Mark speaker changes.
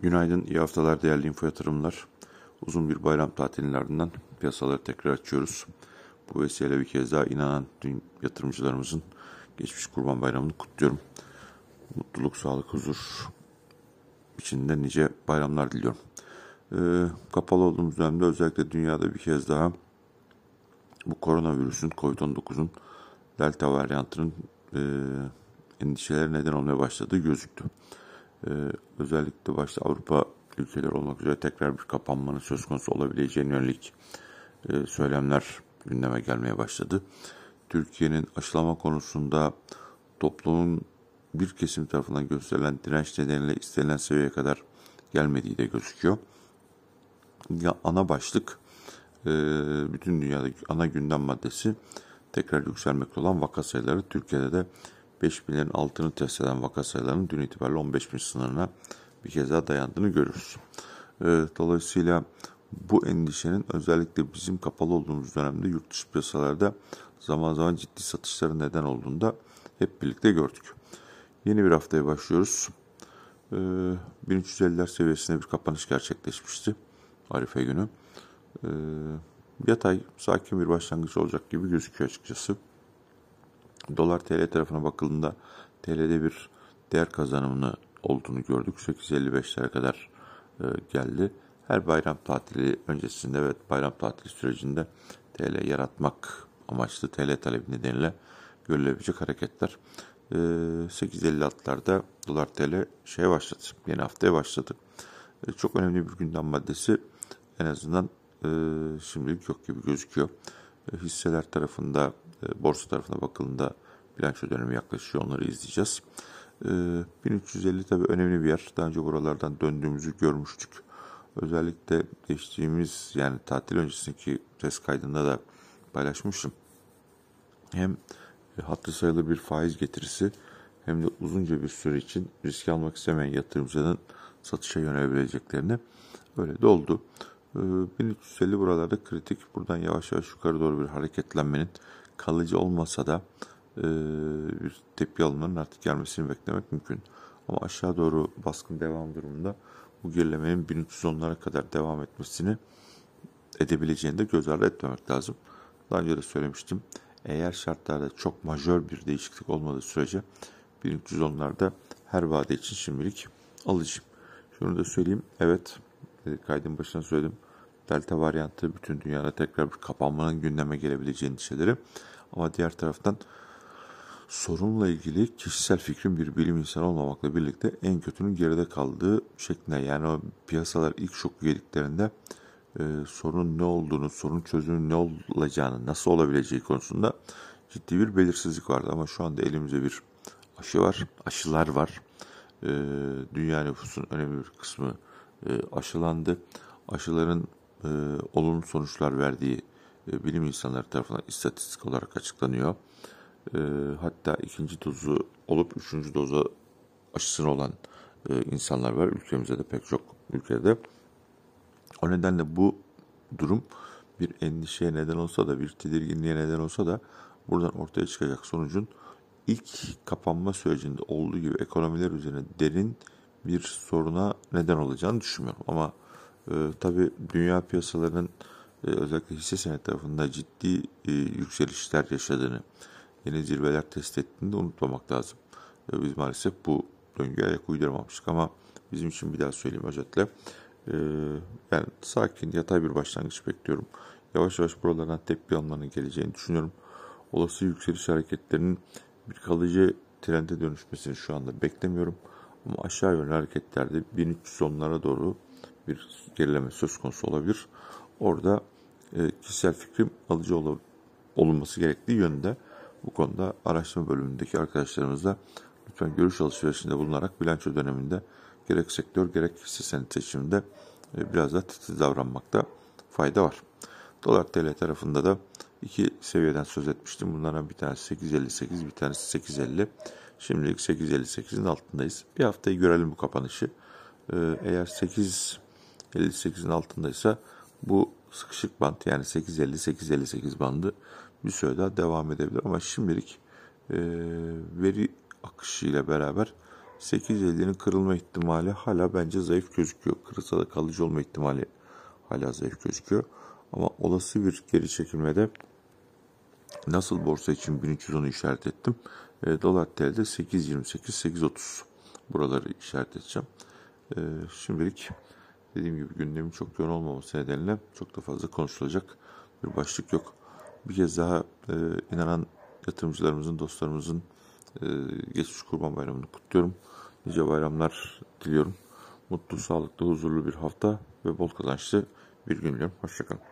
Speaker 1: Günaydın, iyi haftalar değerli info yatırımlar. Uzun bir bayram tatilinin ardından piyasaları tekrar açıyoruz. Bu vesileyle bir kez daha inanan tüm yatırımcılarımızın geçmiş kurban bayramını kutluyorum. Mutluluk, sağlık, huzur içinde nice bayramlar diliyorum. Ee, kapalı olduğumuz dönemde özellikle dünyada bir kez daha bu koronavirüsün, Covid-19'un delta varyantının e, endişeleri neden olmaya başladığı gözüktü. Ee, özellikle başta Avrupa ülkeleri olmak üzere tekrar bir kapanmanın söz konusu olabileceğine yönelik e, söylemler gündeme gelmeye başladı. Türkiye'nin aşılama konusunda toplumun bir kesim tarafından gösterilen direnç nedeniyle istenilen seviyeye kadar gelmediği de gözüküyor. Ya ana başlık e, bütün dünyadaki ana gündem maddesi tekrar yükselmekte olan vaka sayıları Türkiye'de de 5 binin altını test eden vaka sayılarının dün itibariyle 15 bin sınırına bir kez daha dayandığını görürüz. Ee, dolayısıyla bu endişenin özellikle bizim kapalı olduğumuz dönemde yurt dışı piyasalarda zaman zaman ciddi satışların neden olduğunu da hep birlikte gördük. Yeni bir haftaya başlıyoruz. Ee, 1350'ler seviyesinde bir kapanış gerçekleşmişti Arife günü. Ee, yatay, sakin bir başlangıç olacak gibi gözüküyor açıkçası. Dolar TL tarafına bakıldığında TL'de bir değer kazanımını olduğunu gördük. 8.55'lere kadar e, geldi. Her bayram tatili öncesinde ve bayram tatili sürecinde TL yaratmak amaçlı TL talebi nedeniyle görülebilecek hareketler. E, 8.56'larda dolar TL şeye başladı. Yeni haftaya başladı. E, çok önemli bir gündem maddesi en azından e, şimdilik yok gibi gözüküyor. E, hisseler tarafında borsa tarafına bakıldığında bilanço dönemi yaklaşıyor. Onları izleyeceğiz. 1350 e, tabii önemli bir yer. Daha önce buralardan döndüğümüzü görmüştük. Özellikle geçtiğimiz yani tatil öncesindeki ses kaydında da paylaşmıştım. Hem hatırı sayılı bir faiz getirisi hem de uzunca bir süre için risk almak istemeyen yatırımcının satışa yönelebileceklerini öyle de oldu. 1350 buralarda kritik. Buradan yavaş yavaş yukarı doğru bir hareketlenmenin kalıcı olmasa da e, bir tepki alımlarının artık gelmesini beklemek mümkün. Ama aşağı doğru baskın devam durumunda bu gerilemenin 1310'lara kadar devam etmesini edebileceğini de göz ardı etmemek lazım. Daha önce de söylemiştim. Eğer şartlarda çok majör bir değişiklik olmadığı sürece 1310'larda her vade için şimdilik alıcı. Şunu da söyleyeyim. Evet kaydın başına söyledim. Delta varyantı bütün dünyada tekrar bir kapanmanın gündeme gelebileceğini endişeleri. Ama diğer taraftan sorunla ilgili kişisel fikrin bir bilim insanı olmamakla birlikte en kötünün geride kaldığı şeklinde yani o piyasalar ilk şok yediklerinde e, sorunun ne olduğunu, sorun çözümünün ne olacağını, nasıl olabileceği konusunda ciddi bir belirsizlik vardı. Ama şu anda elimizde bir aşı var, aşılar var. E, dünya nüfusunun önemli bir kısmı e, aşılandı. Aşıların e, olumlu sonuçlar verdiği e, bilim insanları tarafından istatistik olarak açıklanıyor. E, hatta ikinci dozu olup üçüncü doza aşısını olan e, insanlar var. Ülkemizde de pek çok ülkede. O nedenle bu durum bir endişeye neden olsa da bir tedirginliğe neden olsa da buradan ortaya çıkacak sonucun ilk kapanma sürecinde olduğu gibi ekonomiler üzerine derin bir soruna neden olacağını düşünmüyorum. Ama e, tabii dünya piyasalarının e, özellikle hisse senedi tarafında ciddi e, yükselişler yaşadığını, yeni zirveler test ettiğini de unutmamak lazım. E, biz maalesef bu döngüye ayak uyduramamıştık ama bizim için bir daha söyleyeyim özetle. E, yani sakin, yatay bir başlangıç bekliyorum. Yavaş yavaş buralardan tepki almanın geleceğini düşünüyorum. Olası yükseliş hareketlerinin bir kalıcı trende dönüşmesini şu anda beklemiyorum. Ama aşağı yönlü hareketlerde 1310'lara doğru bir gerileme söz konusu olabilir. Orada e, kişisel fikrim alıcı ol, olunması gerektiği yönde bu konuda araştırma bölümündeki arkadaşlarımızla lütfen görüş alışverişinde bulunarak bilanço döneminde gerek sektör gerek hisse senedi seçiminde e, biraz daha titiz davranmakta fayda var. Dolar TL tarafında da iki seviyeden söz etmiştim. Bunlardan bir tanesi 8.58 bir tanesi 8.50. Şimdilik 8.58'in altındayız. Bir haftayı görelim bu kapanışı. Ee, eğer 8.58'in altındaysa bu sıkışık bant yani 8.50-8.58 bandı bir süre daha devam edebilir. Ama şimdilik e, veri akışı ile beraber 8.50'nin kırılma ihtimali hala bence zayıf gözüküyor. Kırılsa da kalıcı olma ihtimali hala zayıf gözüküyor. Ama olası bir geri çekilmede nasıl borsa için 1310'u işaret ettim. E, dolar TL'de 8.28, 8.30 buraları işaret edeceğim. E, şimdilik dediğim gibi gündemin çok yoğun olmaması nedeniyle çok da fazla konuşulacak bir başlık yok. Bir kez daha e, inanan yatırımcılarımızın, dostlarımızın e, geçmiş Kurban Bayramı'nı kutluyorum. Nice bayramlar diliyorum. Mutlu, sağlıklı, huzurlu bir hafta ve bol kazançlı bir gün diliyorum. Hoşçakalın.